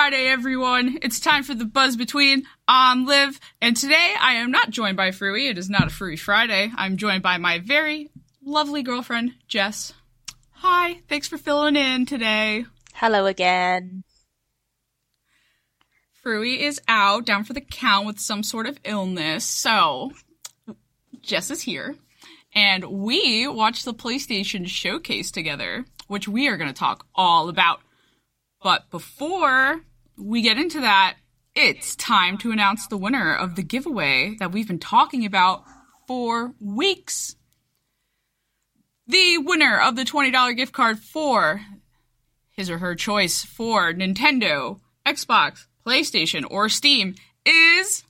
Friday, everyone! It's time for the Buzz Between. I'm Liv, and today I am not joined by Frewy. It is not a Frewy Friday. I'm joined by my very lovely girlfriend, Jess. Hi, thanks for filling in today. Hello again. Frewy is out, down for the count with some sort of illness, so Jess is here. And we watched the PlayStation showcase together, which we are going to talk all about. But before we get into that, it's time to announce the winner of the giveaway that we've been talking about for weeks. The winner of the $20 gift card for his or her choice for Nintendo, Xbox, PlayStation, or Steam is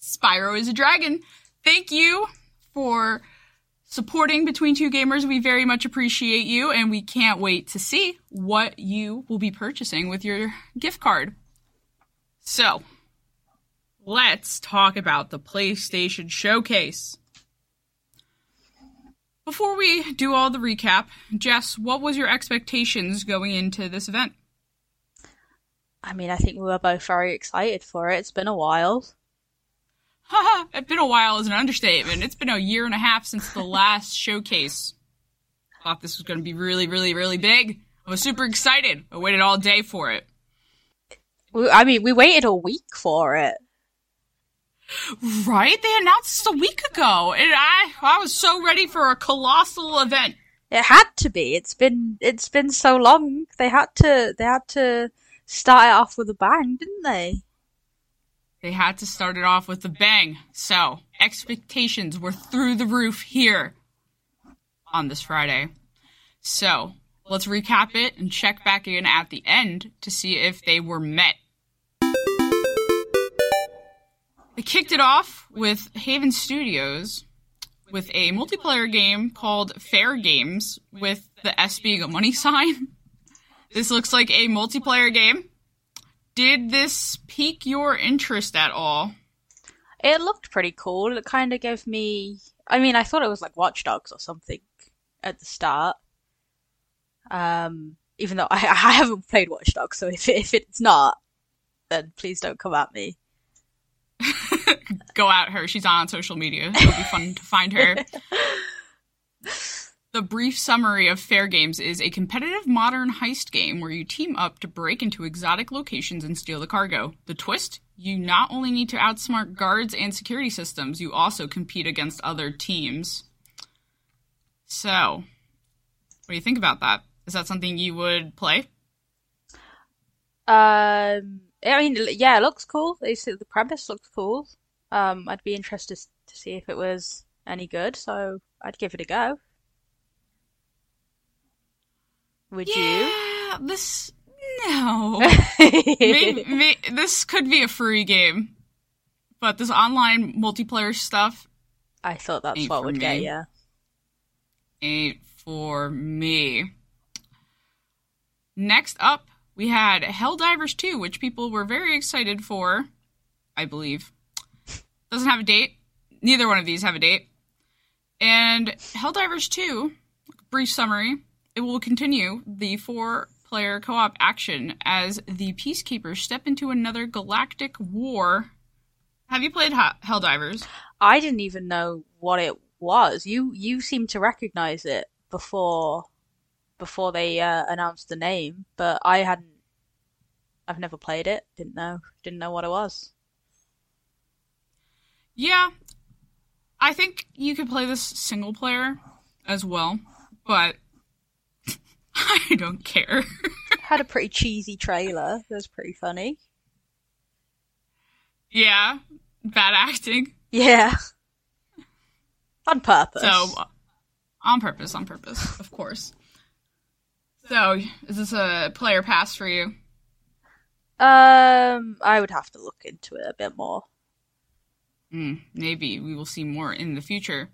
Spyro is a Dragon. Thank you for supporting Between Two Gamers. We very much appreciate you, and we can't wait to see what you will be purchasing with your gift card. So, let's talk about the PlayStation Showcase. Before we do all the recap, Jess, what was your expectations going into this event? I mean, I think we were both very excited for it. It's been a while. Haha, it's been a while is an understatement. It's been a year and a half since the last showcase. Thought this was going to be really, really, really big. I was super excited. I waited all day for it. We, I mean, we waited a week for it. Right? They announced this a week ago, and I I was so ready for a colossal event. It had to be. It's been it's been so long. They had to they had to start it off with a bang, didn't they? They had to start it off with a bang. So, expectations were through the roof here on this Friday. So, let's recap it and check back in at the end to see if they were met. They kicked it off with Haven Studios with a multiplayer game called Fair Games with the S being a money sign. This looks like a multiplayer game. Did this pique your interest at all? It looked pretty cool. It kind of gave me. I mean, I thought it was like Watch Dogs or something at the start. Um, even though I, I haven't played Watch Dogs, so if if it's not, then please don't come at me. Go at her. She's on social media. It'll be fun to find her. The brief summary of Fair Games is a competitive modern heist game where you team up to break into exotic locations and steal the cargo. The twist? You not only need to outsmart guards and security systems, you also compete against other teams. So, what do you think about that? Is that something you would play? Um, I mean, yeah, it looks cool. The premise looks cool. Um, I'd be interested to see if it was any good, so I'd give it a go. Would yeah, you? This no. maybe, maybe, this could be a free game, but this online multiplayer stuff. I thought that's what would me. get you. Ain't for me. Next up, we had Helldivers 2, which people were very excited for, I believe. Doesn't have a date. Neither one of these have a date. And Helldivers 2, brief summary, it will continue the four player co op action as the Peacekeepers step into another galactic war. Have you played Helldivers? I didn't even know what it was. You you seem to recognize it before before they uh, announced the name, but I hadn't. I've never played it. Didn't know. Didn't know what it was. Yeah, I think you could play this single player as well, but I don't care. Had a pretty cheesy trailer. It was pretty funny. Yeah, bad acting. Yeah. On purpose. So, on purpose, on purpose, of course. So, is this a player pass for you? Um, I would have to look into it a bit more. Mm, maybe we will see more in the future.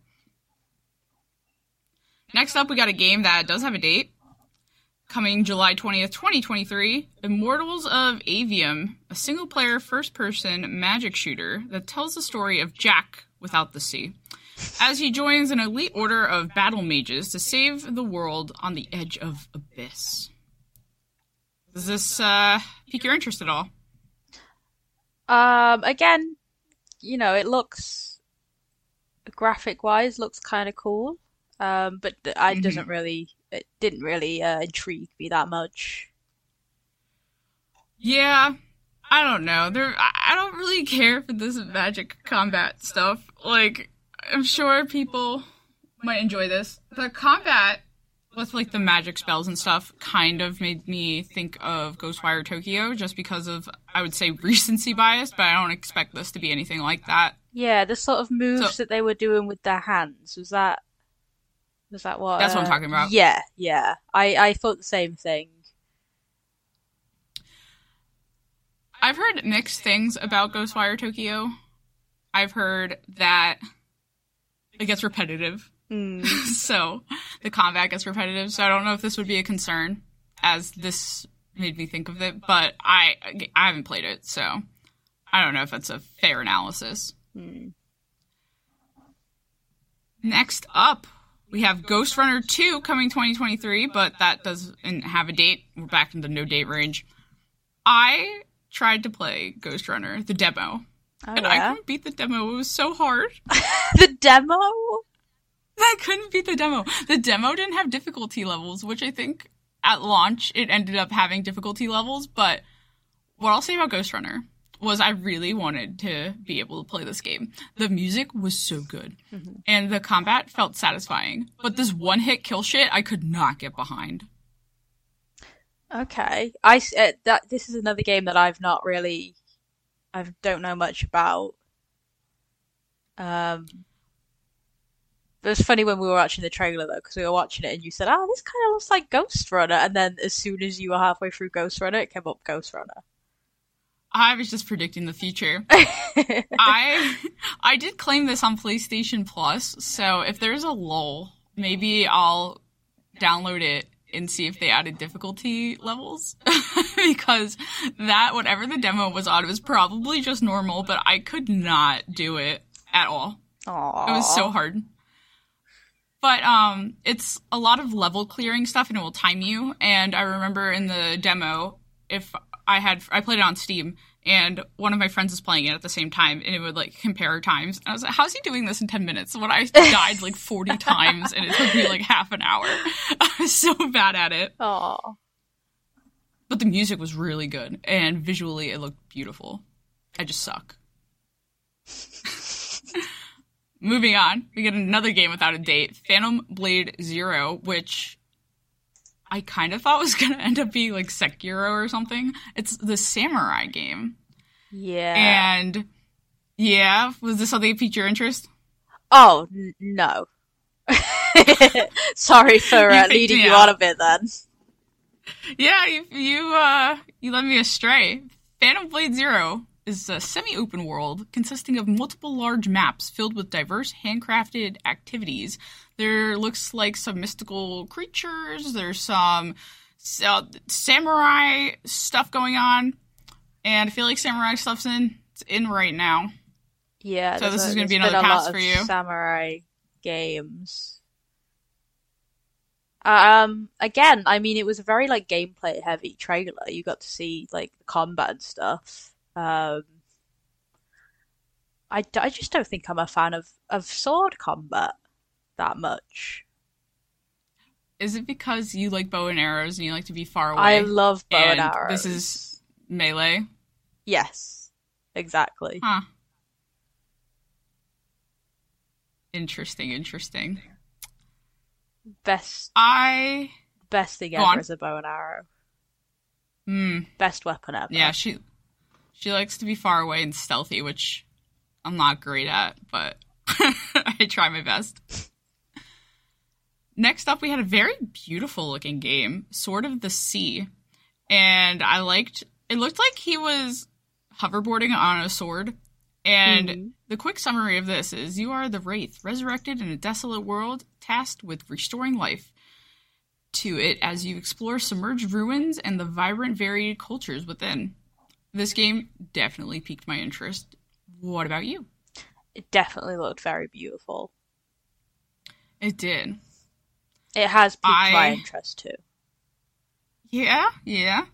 Next up, we got a game that does have a date coming July 20th, 2023, Immortals of Aveum, a single player first person magic shooter that tells the story of Jack without the C, as he joins an elite order of battle mages to save the world on the edge of abyss. Does this uh, pique your interest at all? Um, again, you know, it looks graphic wise looks kind of cool. Um, but th- I hmm doesn't really, it didn't really uh, intrigue me that much. Yeah, I don't know. There, I don't really care for this magic combat stuff. Like, I'm sure people might enjoy this. The combat with like the magic spells and stuff kind of made me think of Ghostwire Tokyo, just because of I would say recency bias, but I don't expect this to be anything like that. Yeah, the sort of moves So that they were doing with their hands was that was that what? that's what I'm Uh, talking about. yeah, yeah. I I thought the same thing. I've heard mixed things about Ghostwire Tokyo. I've heard that it gets repetitive. Mm. so the combat gets repetitive. So I don't know if this would be a concern, as this made me think of it. But I I haven't played it, so I don't know if that's a fair analysis. Mm. Next up, we have Ghostrunner 2 coming 2023, but that doesn't have a date. We're back in the no date range. I tried to play Ghostrunner, the demo, Oh and I couldn't beat the demo. It was so hard. the demo. I couldn't beat the demo. The demo didn't have difficulty levels, which I think at launch it ended up having difficulty levels. But what I'll say about Ghostrunner was I really wanted to be able to play this game. The music was so good, Mhm. and the combat felt satisfying. But this one hit kill shit, I could not get behind. Okay, I uh, that this is another game that I've not really, I don't know much about. Um, it was funny when we were watching the trailer though, because we were watching it and you said, "Oh, this kind of looks like Ghostrunner," and then as soon as you were halfway through Ghostrunner, it came up Ghostrunner. I was just predicting the future. I I did claim this on PlayStation Plus, so if there's a lull, maybe I'll download it and see if they added difficulty levels because that whatever the demo was on was probably just normal, but I could not do it at all. Aww. It was so hard. But um it's a lot of level clearing stuff and it will time you and I remember in the demo if I had I played it on Steam and one of my friends was playing it at the same time and it would like compare times. And I was like, how's he doing this in 10 minutes? When I died like 40 times and it took me like half an hour. I was so bad at it. oh But the music was really good and visually it looked beautiful. I just suck. Moving on, we get another game without a date, Phantom Blade Zero, which I kind of thought was going to end up being like Sekiro or something. It's the samurai game. Yeah. And yeah, was this something that piqued your interest? Oh n- no. Sorry for uh, faked leading you out. on a bit then. Yeah, you you uh you led me astray. Phantom Blade Zero is a semi-open world consisting of multiple large maps filled with diverse handcrafted activities. There looks like some mystical creatures. There's some uh, samurai stuff going on, and I feel like samurai stuff's in it's in right now. Yeah, So this a- is gonna be there's been another pass for you. Samurai games. Um, again, I mean, it was a very like gameplay heavy trailer. You got to see like the combat and stuff. Um, I, I just don't think I'm a fan of of sword combat that much. Is it because you like bow and arrows and you like to be far away? I love bow and and arrows. this is- Melee. Yes, exactly. Huh. Interesting, interesting. Best I best thing ever is a bow and arrow. hmm. Best weapon ever. Yeah, she she likes to be far away and stealthy, which I'm not great at, but I try my best. Next up, we had a very beautiful looking game, Sword of the Sea, and I liked. It looked like he was hoverboarding on a sword. And Mhm. the quick summary of this is: you are the wraith, resurrected in a desolate world, tasked with restoring life to it as you explore submerged ruins and the vibrant, varied cultures within. This game definitely piqued my interest. What about you? It definitely looked very beautiful. It did. It has piqued my interest too. Yeah, yeah.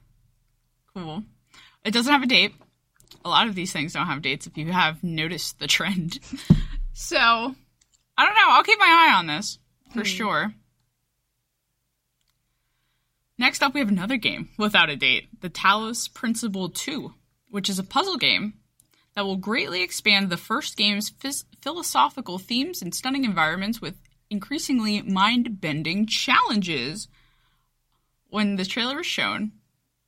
Cool. It doesn't have a date. A lot of these things don't have dates if you have noticed the trend. so, I don't know. I'll keep my eye on this for hmm. sure. Next up, we have another game without a date The Talos Principle 2, which is a puzzle game that will greatly expand the first game's phys- philosophical themes and stunning environments with increasingly mind bending challenges. When the trailer was shown,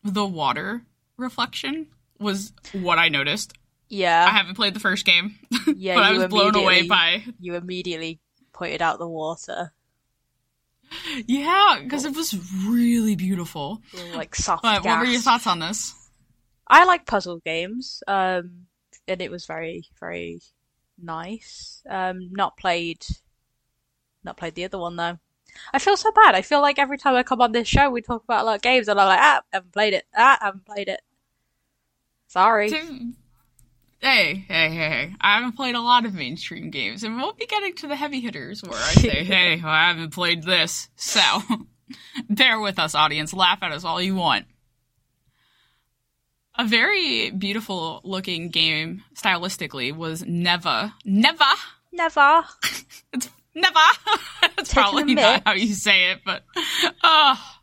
the water reflection was what I noticed. Yeah. I haven't played the first game, yeah, but I was blown away by. You immediately pointed out the water. Yeah, because it was really beautiful. Like soft But what were your thoughts on this? I like puzzle games, um, and it was very, very nice. Um, not played, not played the other one though. I feel so bad. I feel like every time I come on this show, we talk about a lot of games, and I'm like, ah, haven't played it. Ah, haven't played it. Sorry. Hey, hey, hey, hey. I haven't played a lot of mainstream games, and we'll be getting to the heavy hitters where I say, hey, well, I haven't played this. So, bear with us, audience. Laugh at us all you want. A very beautiful looking game stylistically was Neva. Neva! Never. It's Neva! That's Taking probably not how you say it, but oh,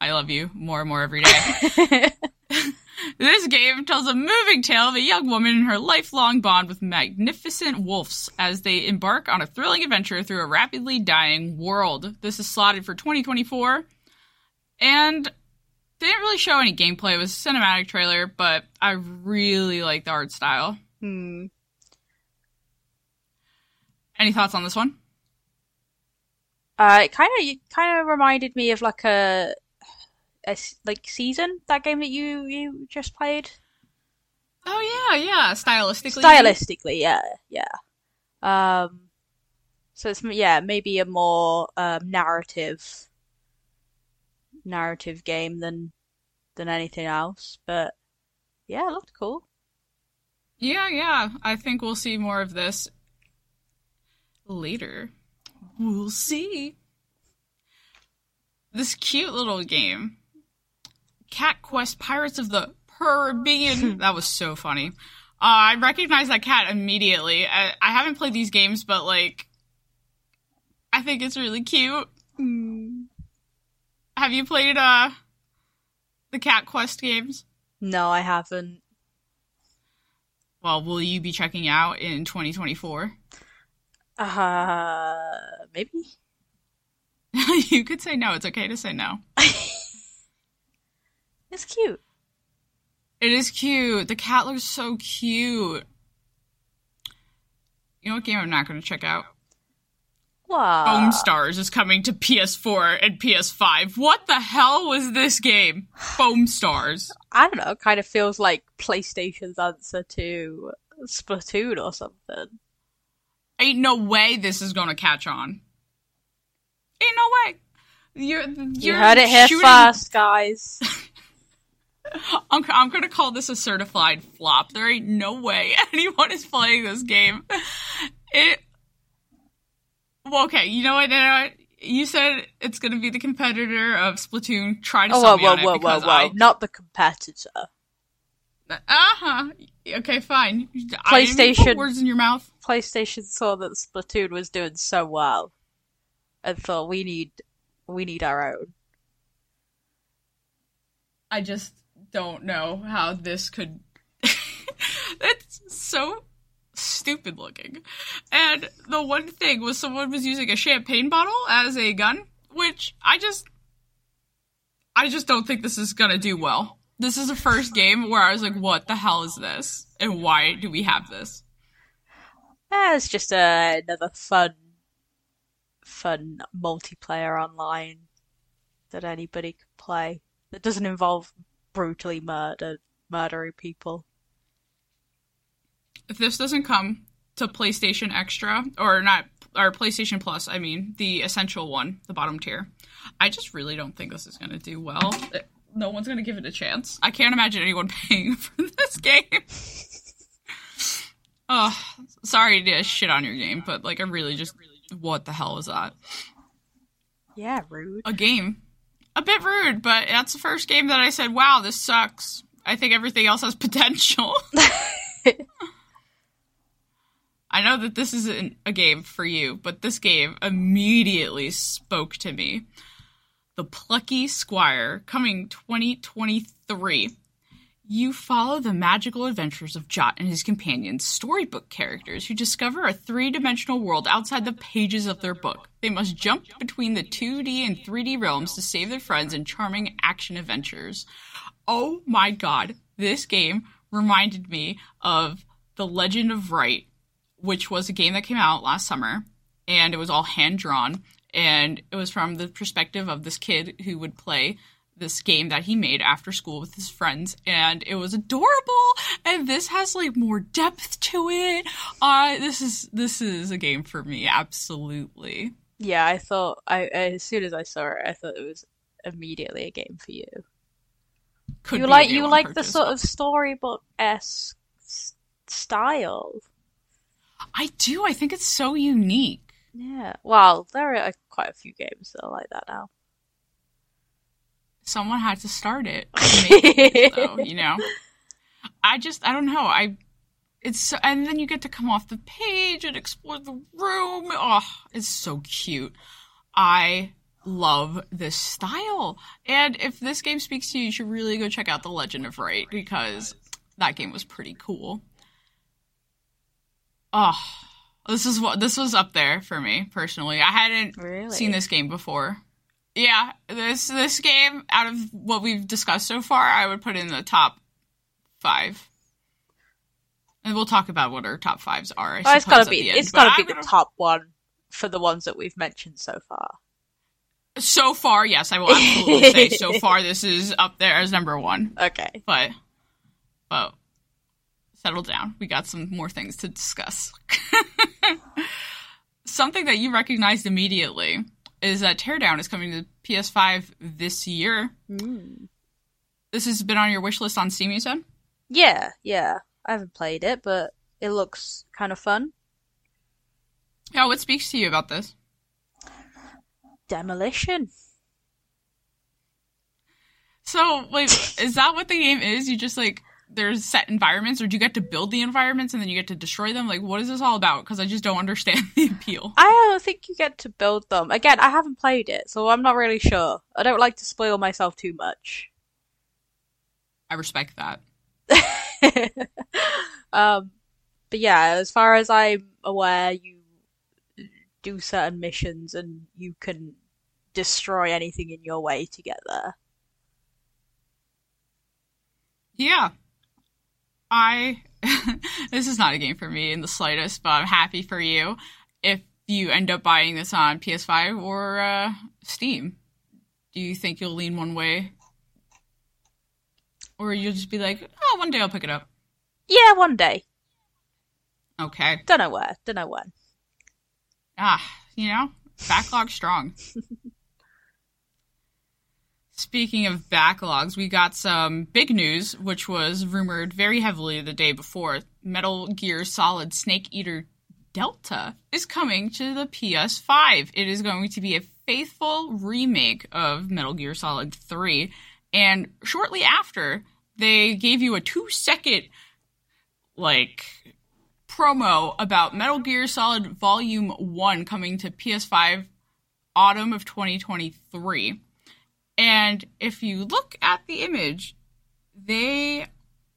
I love you more and more every day. This game tells a moving tale of a young woman and her lifelong bond with magnificent wolves as they embark on a thrilling adventure through a rapidly dying world. This is slotted for 2024, and they didn't really show any gameplay. It was a cinematic trailer, but I really like the art style. hmm. Any thoughts on this one? Uh, it kind of, kind of reminded me of like a, a like season that game that you you just played. Oh yeah, yeah. Stylistically, Stylistically, yeah, yeah. Um, so it's yeah maybe a more um, narrative narrative game than than anything else, but yeah, it looked cool. Yeah, yeah. I think we'll see more of this later. We'll see. This cute little game, Cat Quest Pirates of the Caribbean. that was so funny. Uh, I recognize that cat immediately. I, I haven't played these games, but like, I think it's really cute. Have you played uh the Cat Quest games? No, I haven't. Well, will you be checking out in 2024? Uh, maybe. you could say no. It's okay to say no. It's cute. It is cute. The cat looks so cute. You know what game I'm not going to check out? Wow. Foamstars is coming to PS4 and PS5. What the hell was this game? Foamstars. I don't know. Kind of feels like PlayStation's answer to Splatoon or something. Ain't no way this is going to catch on. Ain't no way. You're, you're You heard it here shooting- first, guys. I'm, I'm gonna call this a certified flop. There ain't no way anyone is playing this game. It. Well, okay, you know what? You, know what? you said it's gonna be the competitor of Splatoon. Try to Oh, sell whoa, me whoa, on it whoa, whoa, because whoa. Not the competitor. Uh huh. Okay, fine. I to PlayStation- words in your mouth. PlayStation saw that Splatoon was doing so well and thought we need we need our own. I just don't know how this could. it's so stupid looking. And the one thing was someone was using a champagne bottle as a gun, which I just. I just don't think this is gonna do well. This is the first game where I was like, what the hell is this? And why do we have this? Eh, it's just uh, another fun fun multiplayer online that anybody could play that doesn't involve brutally murdered, murdering people. if this doesn't come to PlayStation Extra or not or PlayStation Plus, I mean the essential one, the bottom tier, I just really don't think this is going to do well. It- No one's going to give it a chance. I can't imagine anyone paying for this game. oh, sorry to shit on your game, but like I really just what the hell is that? Yeah, rude. A game. A bit rude, but that's the first game that I said, "Wow, this sucks." I think everything else has potential. I know that this isn't a game for you, but this game immediately spoke to me. The Plucky Squire, coming 2023. You follow the magical adventures of Jot and his companions, storybook characters who discover a three dimensional world outside the pages of their book. They must jump between the 2D and 3D realms to save their friends in charming action adventures. Oh my god, this game reminded me of The Legend of Wright, which was a game that came out last summer, and it was all hand drawn, and it was from the perspective of this kid who would play this game that he made after school with his friends and it was adorable and this has like more depth to it uh this is this is a game for me absolutely Yeah, I thought I as soon as I saw it, I thought it was immediately a game for you. could you like you like the sort of storybook esque style. i do i think it's so unique Yeah. Well, there are quite a few games that are like that now. Someone had to start it it, though, you know? I just i don't know i it's so, and then you get to come off the page and explore the room. Oh it's so cute. I love this style. And if this game speaks to you you should really go check out the legend of Wright because that game was pretty cool. Oh this is what this was up there for me personally. I hadn't Really? seen this game before. Yeah, this this game out of what we've discussed so far, I would put in the top five. And we'll talk about what our top fives are. I Well, it's suppose, gotta be the end, it's gotta I'm be the gonna- top one for the ones that we've mentioned so far. So far, yes, I will absolutely say so far this is up there as number one. Okay. But but settle down. We got some more things to discuss. Something that you recognized immediately is that Teardown is coming to PS5 this year. Mm. This has been on your wish list on Steam, you said? Yeah, yeah. I haven't played it, but it looks kind of fun. Yeah, what speaks to you about this? Demolition. So, like, is that what the game is? You just like there's set environments, or do you get to build the environments and then you get to destroy them? Like, what is this all about? Because I just don't understand the appeal. I don't think you get to build them. Again, I haven't played it, so I'm not really sure. I don't like to spoil myself too much. I respect that. um, but yeah, as far as I'm aware, you do certain missions and you can destroy anything in your way to get there. Yeah, I. this is not a game for me in the slightest, but I'm happy for you if you end up buying this on PS5 or uh, Steam. Do you think you'll lean one way, or you'll just be like, "Oh, one day I'll pick it up"? Yeah, one day. Okay. Don't know where. Don't know when. Ah, you know, backlog strong. Speaking of backlogs, we got some big news, which was rumored very heavily the day before. Metal Gear Solid Snake Eater Delta is coming to the PS5. It is going to be a faithful remake of Metal Gear Solid 3. And shortly after, they gave you a two second, like, promo about Metal Gear Solid Volume 1 coming to PS5 autumn of 2023. And if you look at the image, they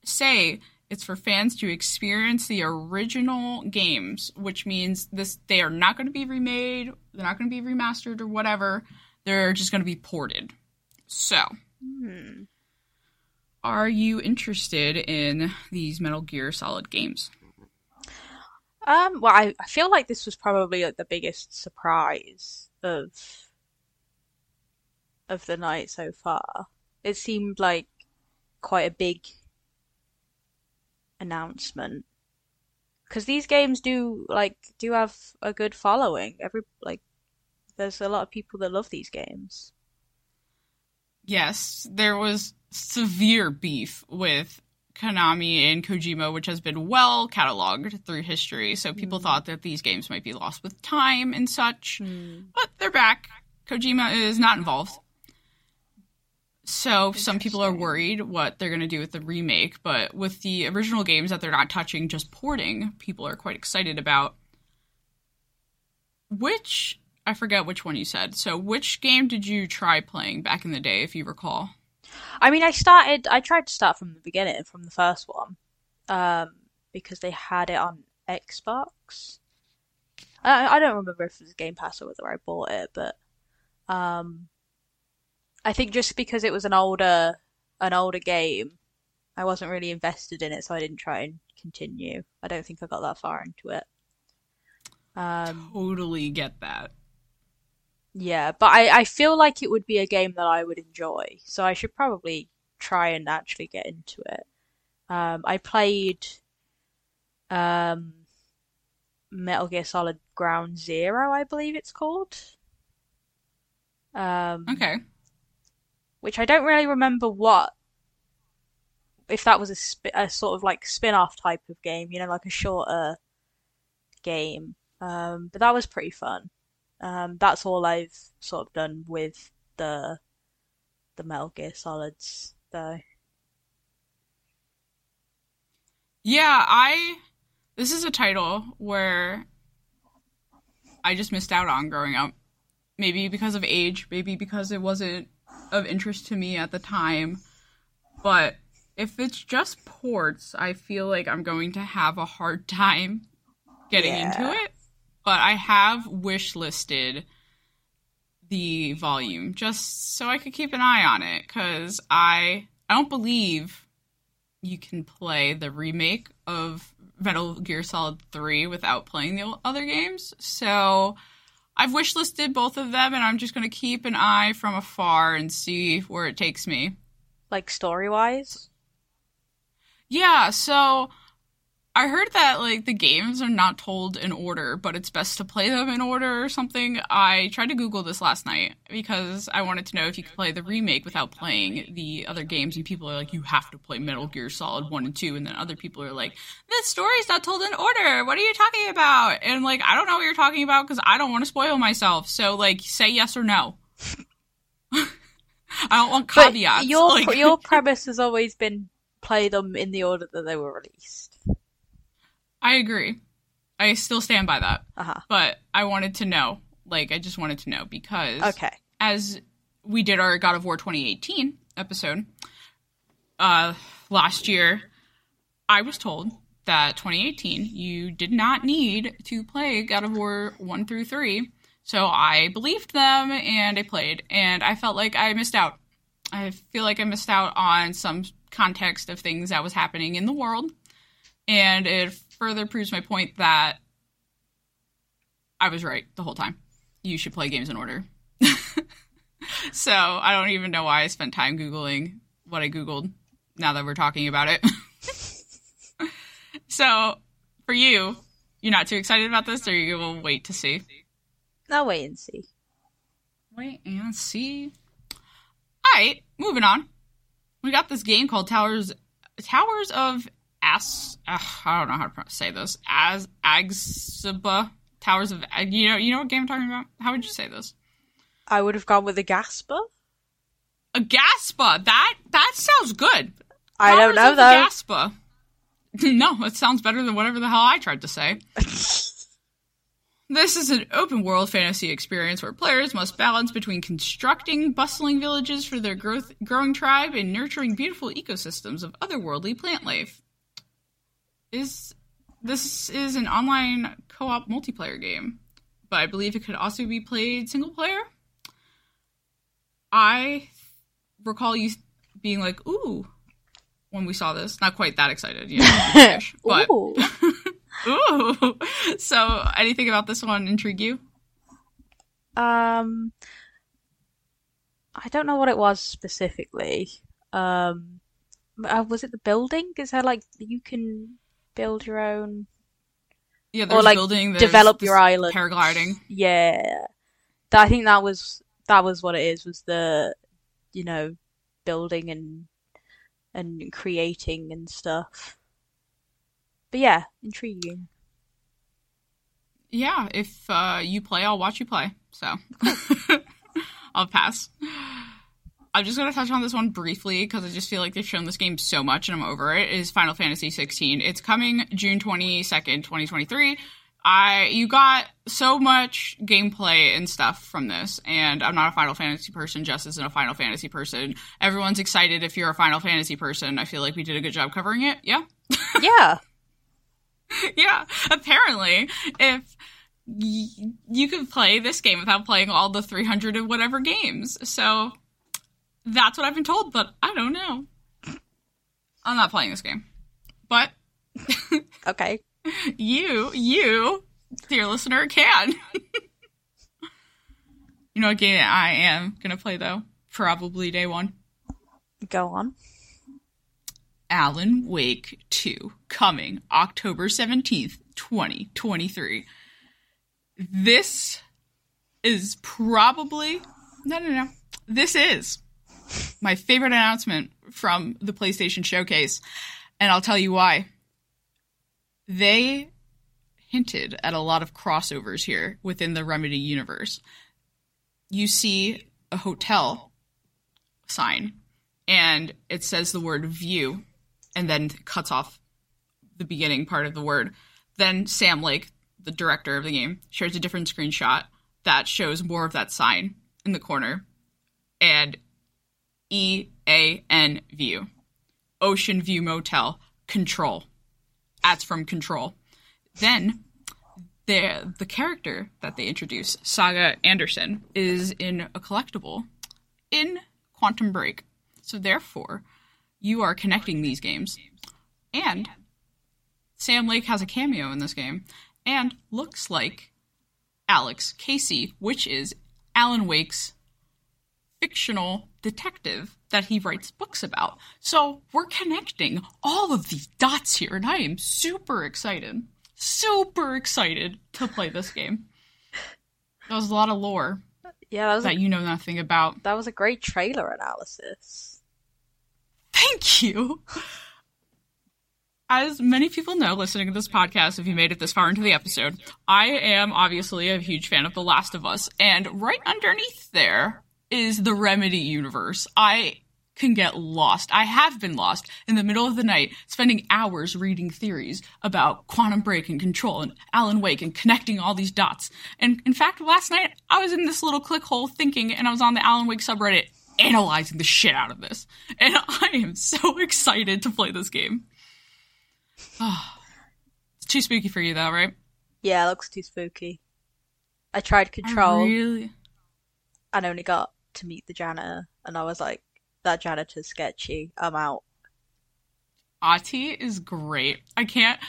say it's for fans to experience the original games, which means this they are not going to be remade, they're not going to be remastered or whatever. They're just going to be ported. So, Hmm. are you interested in these Metal Gear Solid games? Um, well, I, I feel like this was probably like the biggest surprise of of the night so far. It seemed like quite a big announcement because these games do like do have a good following. Every like, there's a lot of people that love these games. Yes, there was severe beef with Konami and Kojima, which has been well cataloged through history. So people Mm. thought that these games might be lost with time and such. Hmm. But they're back. Kojima is not involved. So some people are worried what they're going to do with the remake, but with the original games that they're not touching, just porting, people are quite excited about. Which I forget which one you said. So which game did you try playing back in the day, if you recall? I mean, I started. I tried to start from the beginning, from the first one, um, because they had it on Xbox. I, I don't remember if it was Game Pass or whether I bought it, but um, I think just because it was an older an older game, I wasn't really invested in it, so I didn't try and continue. I don't think I got that far into it. Um, totally get that. Yeah, but I, I feel like it would be a game that I would enjoy, so I should probably try and actually get into it. Um, I played um, Metal Gear Solid Ground Zero, I believe it's called. Um, Okay. Which I don't really remember what if that was a, sp- a sort of like spin-off type of game, you know, like a shorter game. Um, but that was pretty fun. Um, that's all I've sort of done with the the Metal Gear Solids, though. Yeah, I. This is a title where I just missed out on growing up. Maybe because of age, maybe because it wasn't of interest to me at the time. But if it's just ports, I feel like I'm going to have a hard time getting Yeah. into it. But I have wish listed the volume just so I could keep an eye on it because I I don't believe you can play the remake of Metal Gear Solid 3 without playing the other games. So I've wishlisted both of them and I'm just going to keep an eye from afar and see where it takes me. Like story-wise? Yeah, so I heard that like the games are not told in order, but it's best to play them in order or something. I tried to Google this last night because I wanted to know if you could play the remake without playing the other games. And people are like, you have to play Metal Gear Solid 1 and 2. And then other people are like, this story's not told in order. What are you talking about? And like, I don't know what you're talking about because I don't want to spoil myself. So like, say yes or no. I don't want But caveats. your like- your premise has always been play them in the order that they were released. I agree. I still stand by that. Uh-huh. But I wanted to know. Like, I just wanted to know because Okay. as we did our God of War 2018 episode uh, last year, I was told that 2018 you did not need to play God of War 1 through 3. So I believed them and I played, and I felt like I missed out. I feel like I missed out on some context of things that was happening in the world, and it further proves my point that I was right the whole time. You should play games in order. so I don't even know why I spent time Googling what I Googled now that we're talking about it. so for you, you're not too excited about this, or you will wait to see? I'll wait and see. Wait and see. Alright, moving on. We got this game called Towers Towers of As ugh, I don't know how to say this. As Agsiba Towers of uh, you know you know what game I'm talking about? How would you say this? I would have gone with a Gasper. A Gaspa. That that sounds good. I don't know Towers though. Gaspa. no, it sounds better than whatever the hell I tried to say. This is an open world fantasy experience where players must balance between constructing bustling villages for their growth, growing tribe and nurturing beautiful ecosystems of otherworldly plant life. Is this is an online co-op multiplayer game, but I believe it could also be played single player. I recall you being like, "Ooh," when we saw this. Not quite that excited, you know, but Ooh. Ooh. So, anything about this one intrigue you? Um, I don't know what it was specifically. Um, uh, was it the building? Is there like you can build your own? Yeah, there's like, building, there's develop your island. paragliding. Yeah, I think that was that was what it is. Was the you know building and and creating and stuff. But yeah, intriguing. Yeah, if uh, you play, I'll watch you play. So, I'll pass. I'm just gonna touch on this one briefly because I just feel like they've shown this game so much and I'm over it. Is Final Fantasy 16? It's coming June 22nd, 2023. I you got so much gameplay and stuff from this, and I'm not a Final Fantasy person. Jess isn't a Final Fantasy person. Everyone's excited if you're a Final Fantasy person. I feel like we did a good job covering it. Yeah, Yeah. yeah. Apparently, if y- you could play this game without playing all the 300 and whatever games, so that's what I've been told. But I don't know. I'm not playing this game, but Okay. you, you, dear listener, can. you know what game I am gonna play though? Probably day one. Go on. Alan Wake 2 coming October 17th, 2023. This is probably no no no. This is my favorite announcement from the PlayStation showcase and I'll tell you why. They hinted at a lot of crossovers here within the Remedy universe. You see a hotel sign and it says the word view and then cuts off the beginning part of the word. Then Sam Lake, the director of the game, shares a different screenshot that shows more of that sign in the corner and E A N view. Ocean View Motel Control. That's from Control. Then the the character that they introduce, Saga Anderson, is in a collectible in Quantum Break. So therefore, you are connecting these games. And Sam Lake has a cameo in this game and looks like Alex Casey, which is Alan Wake's fictional detective that he writes books about. So we're connecting all of these dots here, and I am super excited. Super excited to play this game. That was a lot of lore Yeah, that was that a, you know nothing about. that was a great trailer analysis. Thank you. As many people know listening to this podcast, if you made it this far into the episode, I am obviously a huge fan of The Last of Us. And right underneath there is the Remedy universe. I can get lost. I have been lost in the middle of the night, spending hours reading theories about quantum break and control and Alan Wake and connecting all these dots. And in fact, last night I was in this little click hole thinking, and I was on the Alan Wake subreddit analyzing the shit out of this. And I am so excited to play this game. Ah, it's too spooky for you, though, right? Yeah, it looks too spooky. I tried I Control really. and only got to meet the janitor, and I was like, that janitor's sketchy. I'm out. Ahti is great. I can't.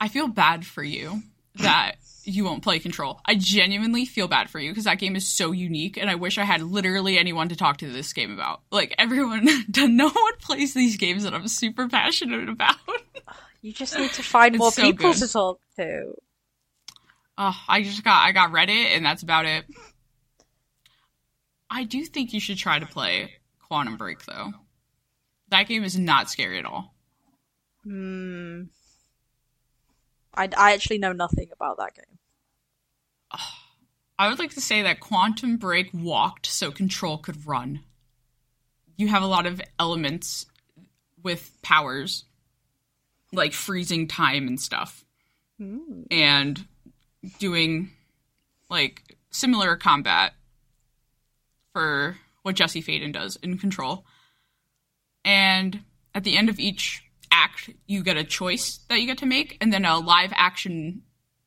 I feel bad for you that you won't play Control. I genuinely feel bad for you because that game is so unique, and I wish I had literally anyone to talk to this game about. Like everyone, no one plays these games that I'm super passionate about. You just need to find It's more so people good. to talk to. Oh, I just got I got Reddit, and that's about it. I do think you should try to play Quantum Break though. That game is not scary at all. Hmm. I, I actually know nothing about that game. I would like to say that Quantum Break walked so Control could run. You have a lot of elements with powers, like freezing time and stuff, Hmm. and doing like similar combat for what Jesse Faden does in Control. And at the end of each act, you get a choice that you get to make, and then a live action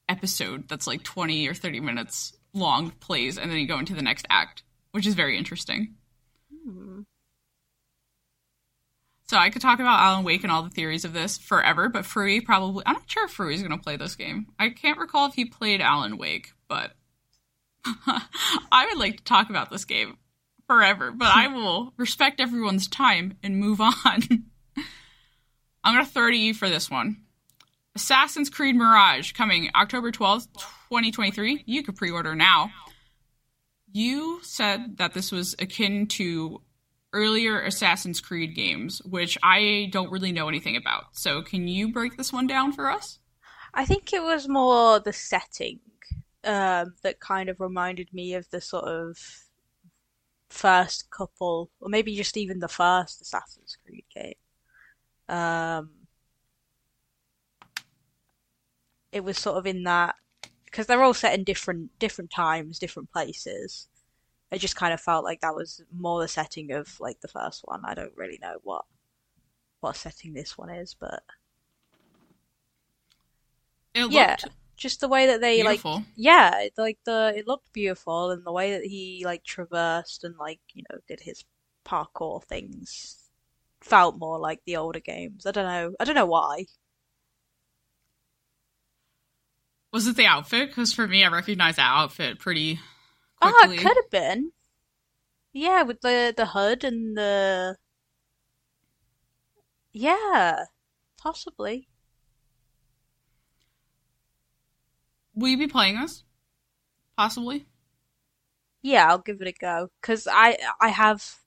episode that's like 20 or 30 minutes long plays, and then you go into the next act, which is very interesting. Hmm. So I could talk about Alan Wake and all the theories of this forever, but Frewy probably I'm not sure if Frewy's gonna play this game. I can't recall if he played Alan Wake, but I would like to talk about this game forever, but I will respect everyone's time and move on. I'm gonna throw to you for this one. Assassin's Creed Mirage coming October 12th, 2023. You could pre-order now. You said that this was akin to earlier Assassin's Creed games, which I don't really know anything about. So can you break this one down for us? I think it was more the setting um, that kind of reminded me of the sort of first couple, or maybe just even the first Assassin's Creed game. Um, it was sort of in that because they're all set in different different times, different places. It just kind of felt like that was more the setting of like the first one. I don't really know what what setting this one is, but It yeah, looked just the way that they like yeah, like the it looked beautiful and the way that he like traversed and like, you know, did his parkour things felt more like the older games. I don't know. I don't know why. Was it the outfit? Because for me, I recognize that outfit pretty Oh, it could have been. Yeah, with the the hood and the yeah, possibly. Will you be playing this? Possibly. Yeah, I'll give it a go because I I have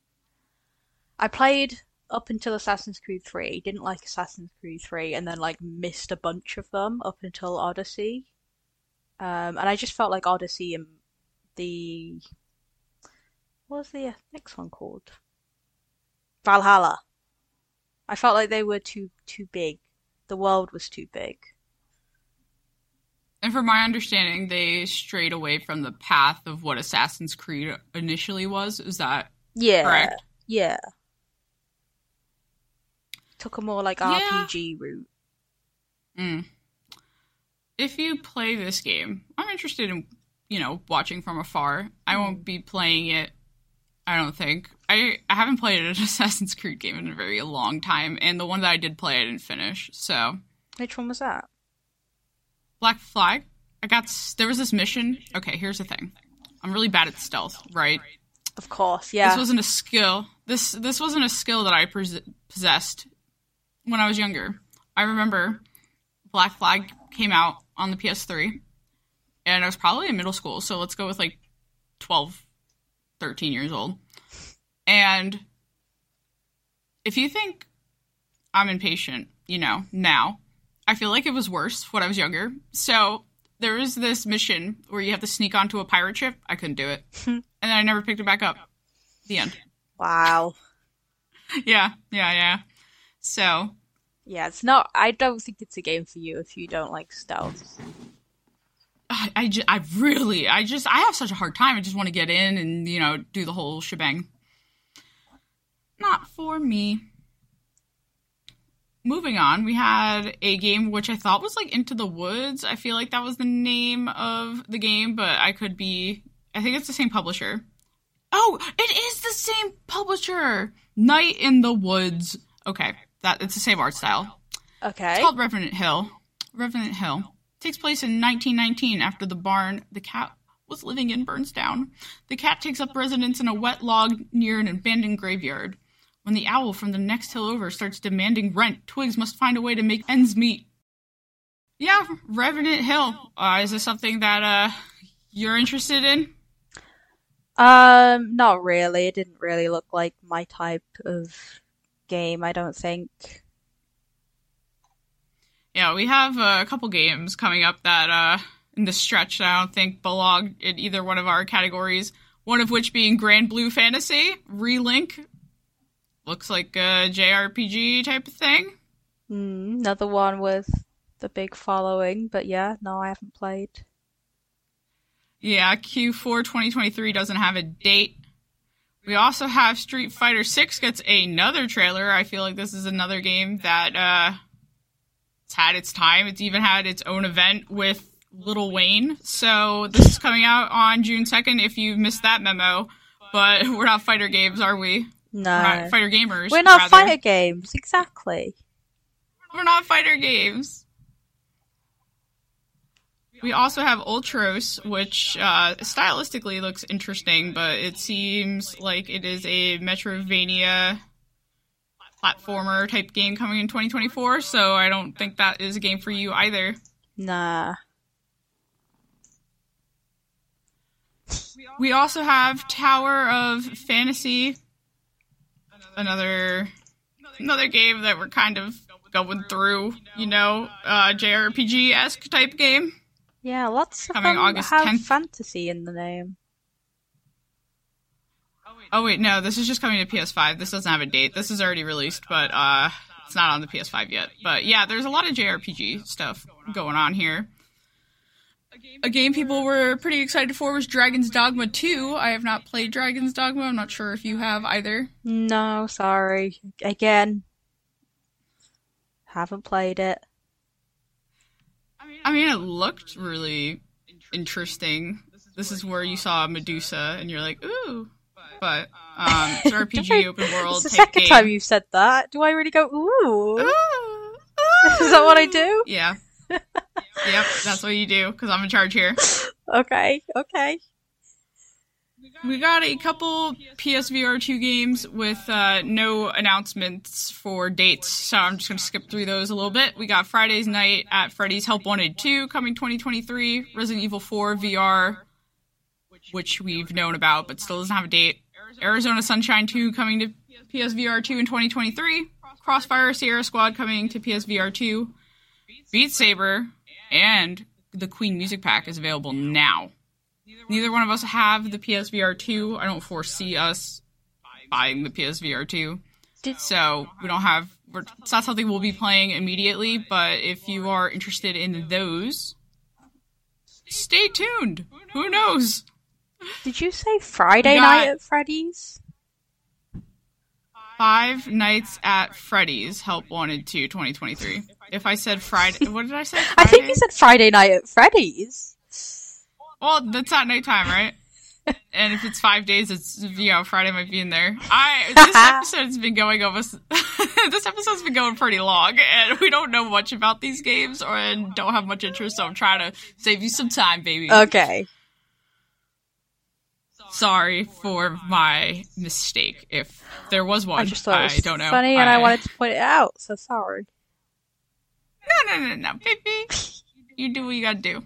I played up until Assassin's Creed 3, didn't like Assassin's Creed 3, and then like missed a bunch of them up until Odyssey. Um, and I just felt like Odyssey and the what was the next one called? Valhalla. I felt like they were too too big. The world was too big. And from my understanding, they strayed away from the path of what Assassin's Creed initially was. Is that Yeah, correct? yeah. Took a more like Yeah. RPG route. Mm. If you play this game, I'm interested in, you know, watching from afar. I won't be playing it. I don't think. I I haven't played an Assassin's Creed game in a very long time, and the one that I did play, I didn't finish. So Which one was that? Black Flag. I got there was this mission. Okay, here's the thing. I'm really bad at stealth, right? Of course, yeah. This wasn't a skill. This this wasn't a skill that I pos- possessed when I was younger. I remember Black Flag came out on the PS3 and I was probably in middle school, so let's go with like 12 13 years old. And if you think I'm impatient, you know, now, I feel like it was worse when I was younger. So there was this mission where you have to sneak onto a pirate ship. I couldn't do it. and then I never picked it back up. The end. Wow. Yeah, yeah, yeah. So, Yeah, it's not. I don't think it's a game for you if you don't like stealth. I, I, I really, I just, I have such a hard time. I just want to get in and, you know, do the whole shebang. Not for me. Moving on, we had a game which I thought was like Into the Woods. I feel like that was the name of the game, but I could be, I think it's the same publisher. Oh, it is the same publisher! Night in the Woods. Okay, that it's the same art style. Okay. It's called Revenant Hill. Revenant Hill takes place in 1919 after the barn the cat was living in burns down. The cat takes up residence in a wet log near an abandoned graveyard. When the owl from the next hill over starts demanding rent, Twigs must find a way to make ends meet. Yeah, Revenant Hill. Uh, is this something that uh you're interested in? Um, not really. It didn't really look like my type of game, I don't think. Yeah, we have uh, a couple games coming up that uh in the stretch that I don't think belong in either one of our categories. One of which being Granblue Fantasy Relink. Looks like a JRPG type of thing. Mm, another one with the big following, but yeah, no, I haven't played. Yeah, Q4 2023 doesn't have a date. We also have Street Fighter 6 gets another trailer. I feel like this is another game that uh it's had its time. It's even had its own event with Little Wayne. So this is coming out on June 2nd if you missed that memo. But we're not fighter games, are we? We're No. not fighter gamers. We're not rather. fighter games, exactly. We're not fighter games. We also have Ultros, which uh, stylistically looks interesting, but it seems like it is a Metroidvania platformer type game coming in 2024, so I don't think that is a game for you either. Nah. We also have Tower of Fantasy, another another game that we're kind of going through, you know, uh, JRPG esque type game. Yeah, lots of Coming them August have 10th. fantasy in the name. Oh wait, no, this is just coming to PS5. This doesn't have a date. This is already released, but uh, it's not on the PS5 yet. But yeah, there's a lot of JRPG stuff going on here. A game people were pretty excited for was Dragon's Dogma 2. I have not played Dragon's Dogma. I'm not sure if you have either. No, sorry. Again, haven't played it. I mean, it looked really interesting. This is where you saw Medusa, and you're like, ooh. But um, it's an RPG open world. It's the second game. time you've said that. Do I really go, ooh? Ooh, Is that what I do? Yeah. Yep, that's what you do because I'm in charge here. Okay, okay. We got a couple PSVR 2 games with uh, no announcements for dates, so I'm just going to skip through those a little bit. We got Friday's Night at Freddy's Help Wanted 2 coming 2023, Resident Evil 4 VR, which we've known about but still doesn't have a date, Arizona Sunshine 2 coming to PSVR 2 in 2023, Crossfire Sierra Squad coming to PSVR 2, Beat Saber, and the Queen Music Pack is available now. Neither one of us have the PSVR 2. I don't foresee us buying the PSVR 2. So we don't have. We're, it's not something we'll be playing immediately, but if you are interested in those, stay tuned. Who knows? Did you say Friday night at Freddy's? Five Nights at Freddy's Help Wanted 2 2023. If I said Friday, what did I say? I think Friday? you said Friday night at Freddy's. Well, that's at nighttime, right? and if it's five days, it's you know Friday might be in there. I this episode's been going almost. this episode's been going pretty long, and we don't know much about these games or and don't have much interest. So I'm trying to save you some time, baby. Okay. Sorry for my mistake. If there was one, I just thought it was don't know. funny and I wanted to point it out, so sorry. No, no, no, no, baby. You do what you gotta do.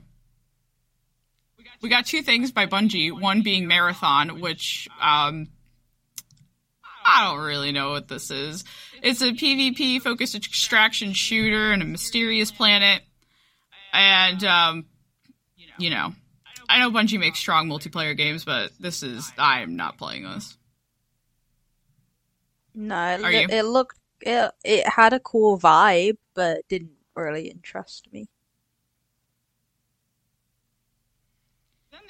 We got two things by Bungie. One being Marathon, which um, I don't really know what this is. It's a PvP focused extraction shooter in a mysterious planet, and um, you know, I know Bungie makes strong multiplayer games, but this is I am not playing this. No, it, it looked it it had a cool vibe, but didn't really interest me.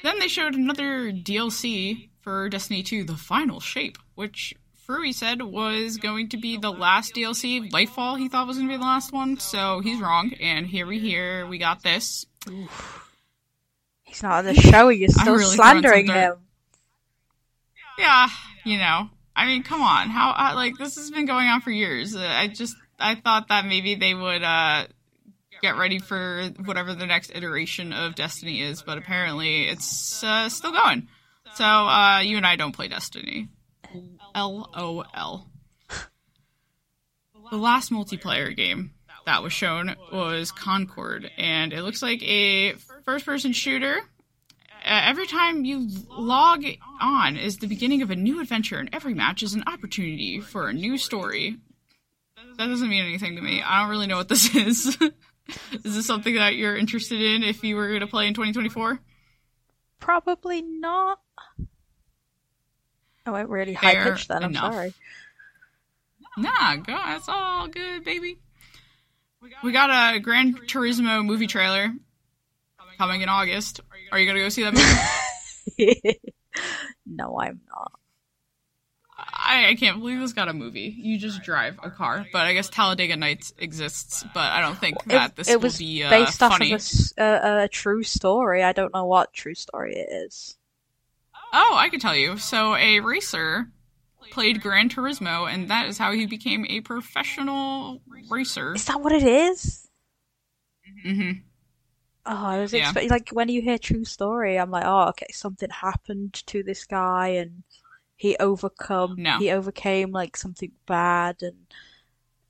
Then they showed another DLC for Destiny 2, The Final Shape, which Frewy said was going to be the last DLC. Lightfall he thought was going to be the last one, so he's wrong. And here we hear we got this. He's not on the show. You're still really slandering him. Yeah, you know. I mean, come on. How uh, like this has been going on for years. Uh, I just I thought that maybe they would uh get ready for whatever the next iteration of Destiny is, but apparently it's uh, still going. So uh you and I don't play Destiny. LOL. The last multiplayer game that was shown was Concord, and it looks like a first person shooter. Uh, every time you log on is the beginning of a new adventure, and every match is an opportunity for a new story. That doesn't mean anything to me. I don't really know what this is. is this something that you're interested in if you were going to play in 2024? Probably not. Oh, I really high pitched that. I'm enough. sorry. Nah, go. It's all good, baby. We got a Gran Turismo movie trailer coming in August. Are you gonna go see that movie? no, I'm not. I, I can't believe this got a movie. You just drive a car, but I guess Talladega Nights exists. But I don't think that this it will was be uh, based funny. off of a a, true story. I don't know what true story it is. Oh, I can tell you. So a racer played Gran Turismo, and that is how he became a professional racer. Is that what it is? hmm Oh, I was Yeah. expecting like when you hear true story, I'm like, oh, okay, something happened to this guy and he overcome No. he overcame like something bad and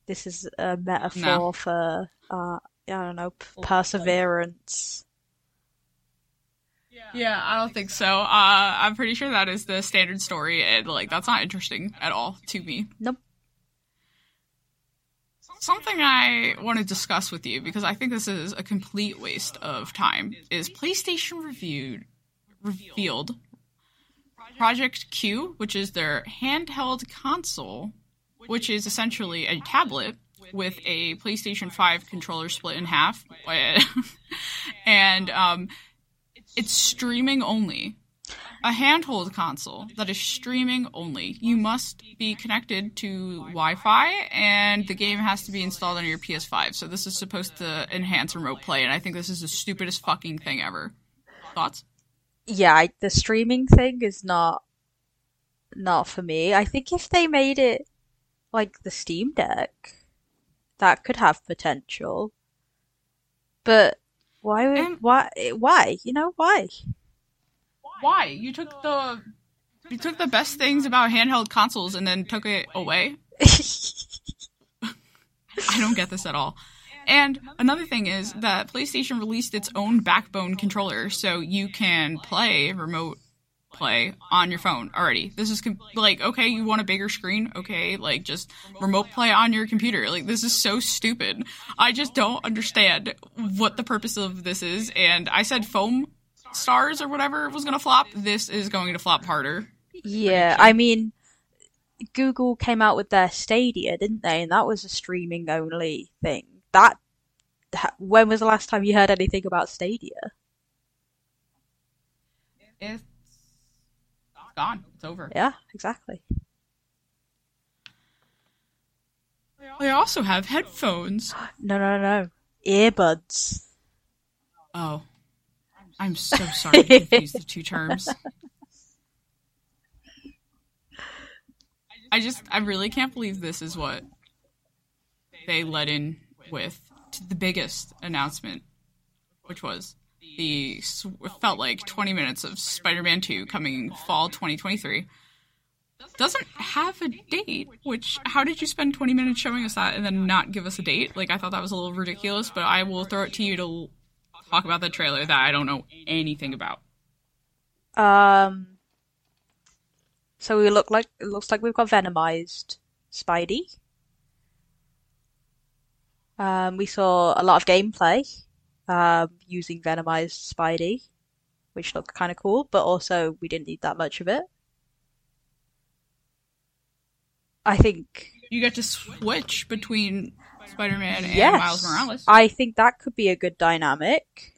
this is a metaphor No. for uh I don't know, p- perseverance. Yeah, I don't think so. Uh, I'm pretty sure that is the standard story, and like that's not interesting at all to me. Nope. Something I want to discuss with you because I think this is a complete waste of time is PlayStation reviewed revealed Project Q, which is their handheld console, which is essentially a tablet with a PlayStation 5 controller split in half. and um, it's streaming only. A handheld console that is streaming only. You must be connected to Wi Fi, and the game has to be installed on your PS5. So, this is supposed to enhance remote play, and I think this is the stupidest fucking thing ever. Thoughts? Yeah, I, the streaming thing is not not for me. I think if they made it like the Steam Deck, that could have potential. But why would why why you know why? Why? You took the you took the best things about handheld consoles and then took it away? I don't get this at all. And another thing is that PlayStation released its own backbone controller, so you can play remote play on your phone already. This is com- like, okay, you want a bigger screen? Okay, like just remote play on your computer. Like, this is so stupid. I just don't understand what the purpose of this is. And I said foam stars or whatever was gonna flop. This is going to flop harder. Yeah, I mean, Google came out with their Stadia, didn't they? And that was a streaming only thing. That, that- when was the last time you heard anything about Stadia? It's gone. It's over. Yeah, exactly. They also have headphones. No, no, no. Earbuds. Oh. I'm so sorry to confuse the two terms. I just, I really can't believe this is what they let in with to the biggest announcement, which was the, felt like 20 minutes of Spider Man 2 coming fall 2023. Doesn't have a date, which, how did you spend 20 minutes showing us that and then not give us a date? Like, I thought that was a little ridiculous, but I will throw it to you to talk about the trailer that I don't know anything about. Um, so we look like it looks like we've got Venomized Spidey. Um, we saw a lot of gameplay um, using Venomized Spidey, which looked kind of cool, but also we didn't need that much of it. I think You get to switch between Spider-Man and yes, Miles Morales. I think that could be a good dynamic.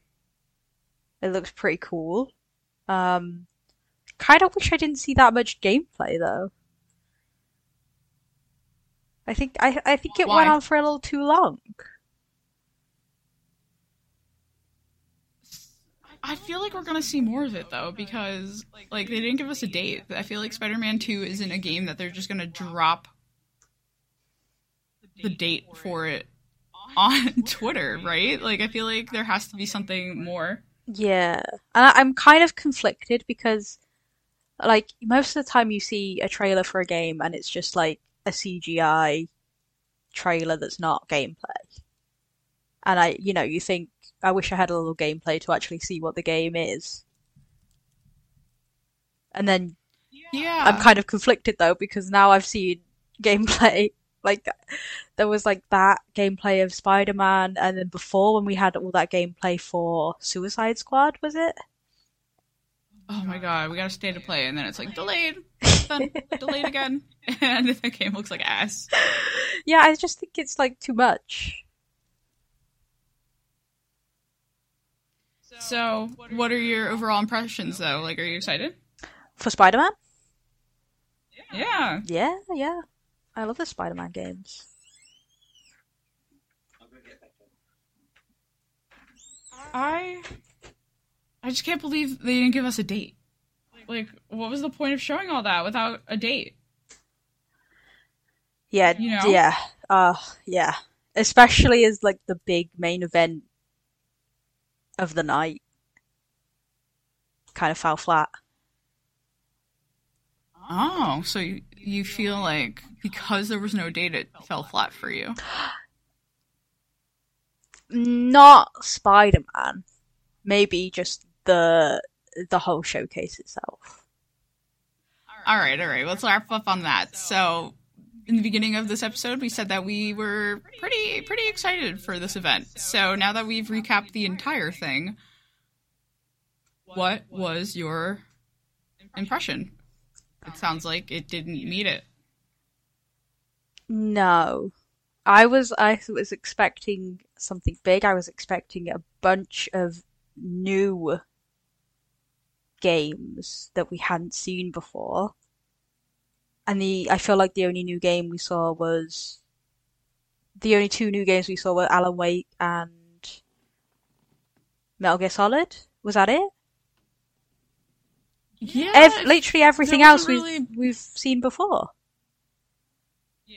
It looks pretty cool. Um, kind of wish I didn't see that much gameplay though. I think I I think it went on for a little too long. I feel like we're gonna see more of it though, because like they didn't give us a date. I feel like Spider-Man Two isn't a game that they're just gonna drop the date for it on Twitter, right? Like I feel like there has to be something more. Yeah, and I'm kind of conflicted because, like, most of the time you see a trailer for a game and it's just like a CGI trailer that's not gameplay. And I, you know, you think, I wish I had a little gameplay to actually see what the game is. And then Yeah, I'm kind of conflicted though because now I've seen gameplay. Like there was like that gameplay of Spider-Man, and then before when we had all that gameplay for Suicide Squad, was it? oh my god, we got a state of play, and then it's like delayed, then delayed again, and the game looks like ass. Yeah, I just think it's like too much. So, what are your overall impressions though? Like, are you excited? For Spider-Man? Yeah. Yeah, yeah. I love the Spider-Man games. I I just can't believe they didn't give us a date. Like, what was the point of showing all that without a date? Yeah, You know? yeah. Uh, yeah. Especially as like the big main event of the night kind of fell flat. Oh, so you, you feel like because there was no date, it fell flat for you? Not Spider-Man. Maybe just the the whole showcase itself. All right, all right. Let's wrap up on that. So, in the beginning of this episode, we said that we were pretty pretty excited for this event. So now that we've recapped the entire thing, what was your impression? it sounds like it didn't meet it. No. I was I was expecting something big. I was expecting a bunch of new games that we hadn't seen before. And the I feel like the only new game we saw was the only two new games we saw were Alan Wake and Metal Gear Solid. Was that it? Yeah, Ev- literally everything else wasn't we've we've seen before.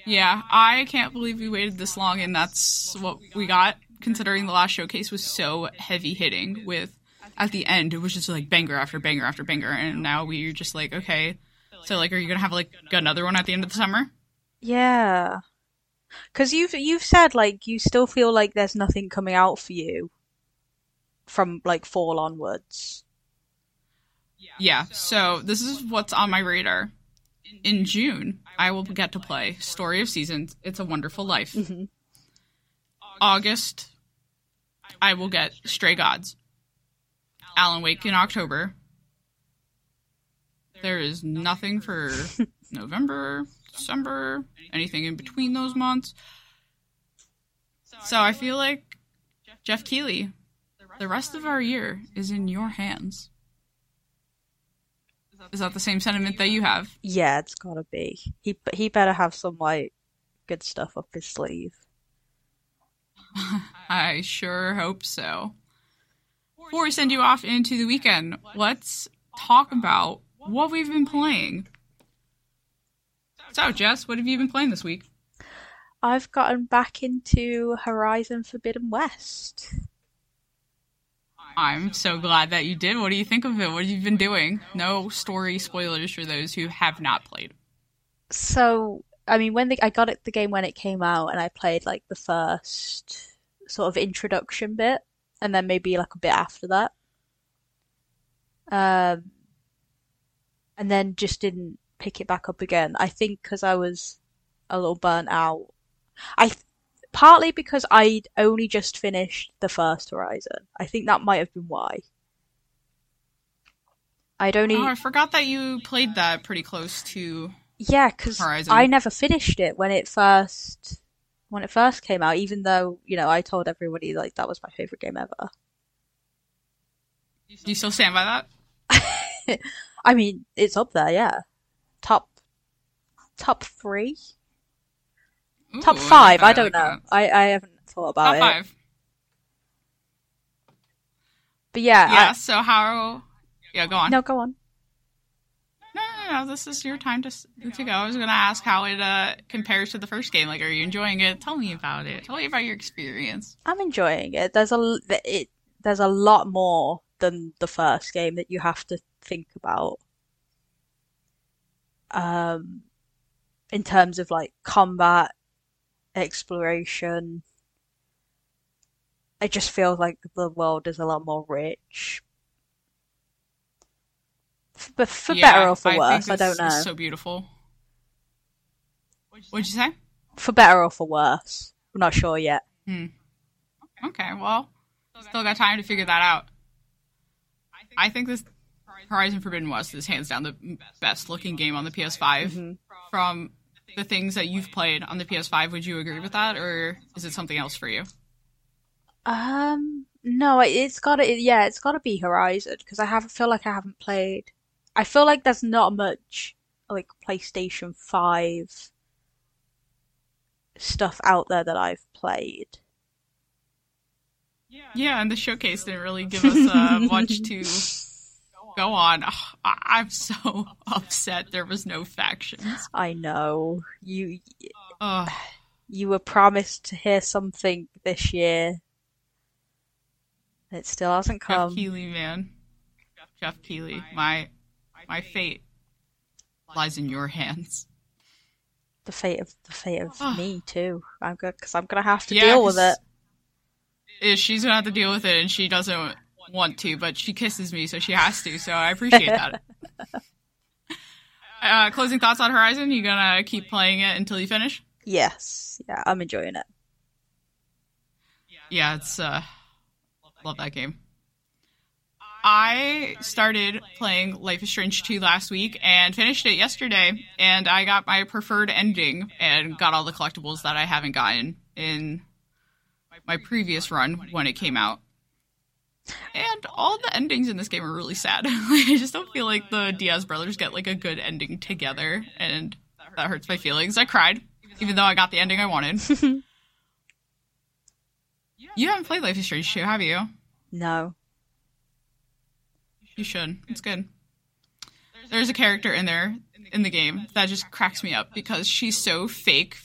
Yeah, I can't believe we waited this long and that's what we got, considering the last showcase was so heavy hitting with at the end it was just like banger after banger after banger and now we're just like, okay. So like are you gonna have like another one at the end of the summer? Yeah. Because you've you've said like you still feel like there's nothing coming out for you from like fall onwards. Yeah, so this is what's on my radar. In June, I will get to play Story of Seasons, It's a Wonderful Life. hmm August, I will get Stray Gods. Alan Wake in October. There is nothing for November, December, anything in between those months. So I feel like Geoff Keighley, the rest of our year is in your hands. Is that the same sentiment that you have? Yeah, it's gotta be. He he better have some like good stuff up his sleeve. I sure hope so. Before we send you off into the weekend, let's talk about what we've been playing. So, Jess, what have you been playing this week? I've gotten back into Horizon Forbidden West. I'm so glad that you did. What do you think of it? What have you been doing? No story spoilers for those who have not played. So, I mean, when the, I got it, the game when it came out, and I played like the first sort of introduction bit, and then maybe like a bit after that. Um, and then just didn't pick it back up again. I think because I was a little burnt out. I partly because I'd only just finished the first Horizon. I think that might have been why. I'd only Oh, I forgot that you played that pretty close to. Yeah, because. I never finished it when it first when it first came out, even though, you know, I told everybody like that was my favorite game ever. Do you still stand by that? I mean, it's up there, yeah. Top top three? Ooh, Top five, I like don't that. know. I, I haven't thought about Top it. five. But yeah, Yeah. I- So how? Yeah, go on. no, go on. No, no, no. This is your time to to go. I was gonna ask how it uh, compares to the first game. Like, are you enjoying it? Tell me about it. Tell me about your experience. I'm enjoying it. There's a l- it there's a lot more than the first game that you have to think about. Um, in terms of like combat, exploration. It just feels like the world is a lot more rich. F- But for Yeah, better or for I worse, think I don't know. It's so beautiful. What'd you say? For better or for worse. I'm not sure yet. Okay, well, still got time to figure that out. I think this Horizon Forbidden West is hands down the best looking game on the PS5. Mhm. From the things that you've played on the PS5, would you agree with that, or is it something else for you? Um, no, it- it's gotta, it, yeah, it's gotta be Horizon because I have feel like I haven't played. I feel like there's not much like PlayStation 5 stuff out there that I've played. Yeah, and the showcase didn't really give us uh, much to go on. Ugh, I- I'm so upset there was no factions. I know you Ugh. you were promised to hear something this year. It still hasn't come. Geoff come. Keighley, man. Geoff Keighley, my my fate lies in your hands. The fate of the fate of Ah. me too. I'm good because I'm gonna have to Yeah, deal with it. Yeah, she's gonna have to deal with it, and she doesn't want to, but she kisses me, so she has to. So I appreciate that. uh, closing thoughts on Horizon? You gonna keep playing it until you finish? Yes, yeah, I'm enjoying it. Yeah, it's uh, love that game. I started playing Life is Strange 2 last week and finished it yesterday, and I got my preferred ending and got all the collectibles that I haven't gotten in my previous run when it came out. And all the endings in this game are really sad. I just don't feel like the Diaz brothers get like a good ending together, and that hurts my feelings. I cried, even though I got the ending I wanted. you haven't played Life is Strange 2, have you? No. You should. It's good. There's a character in there in the game that just cracks me up because she's so fake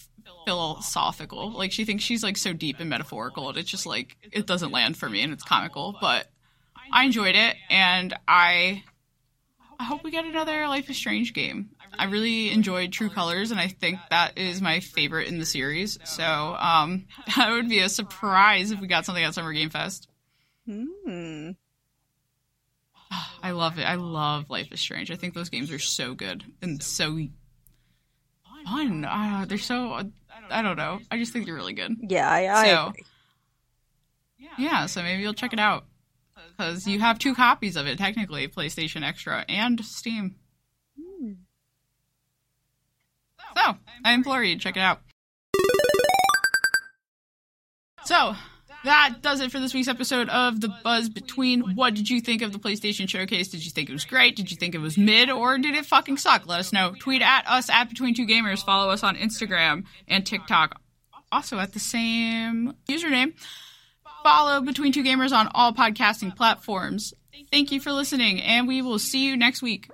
philosophical. Like she thinks she's like so deep and metaphorical and it's just like it doesn't land for me and it's comical, but I enjoyed it and I I hope we get another Life is Strange game. I really enjoyed True Colors and I think that is my favorite in the series. So, um that would be a surprise if we got something at Summer Game Fest. Hmm. I love it. I love Life is Strange. I think those games are so good and so fun. Uh, they're so I don't know. I just think they're really good. Yeah, I, I So- agree. Yeah, so maybe you'll check it out because you have two copies of it technically, PlayStation Extra and Steam. So I implore you to check it out. So that does it for this week's episode of the Buzz Between. What did you think of the PlayStation Showcase? Did you think it was great? Did you think it was mid, or did it fucking suck? Let us know. Tweet at us at Between Two Gamers. Follow us on Instagram and TikTok, also at the same username. Follow Between Two Gamers on all podcasting platforms. Thank you for listening, and we will see you next week.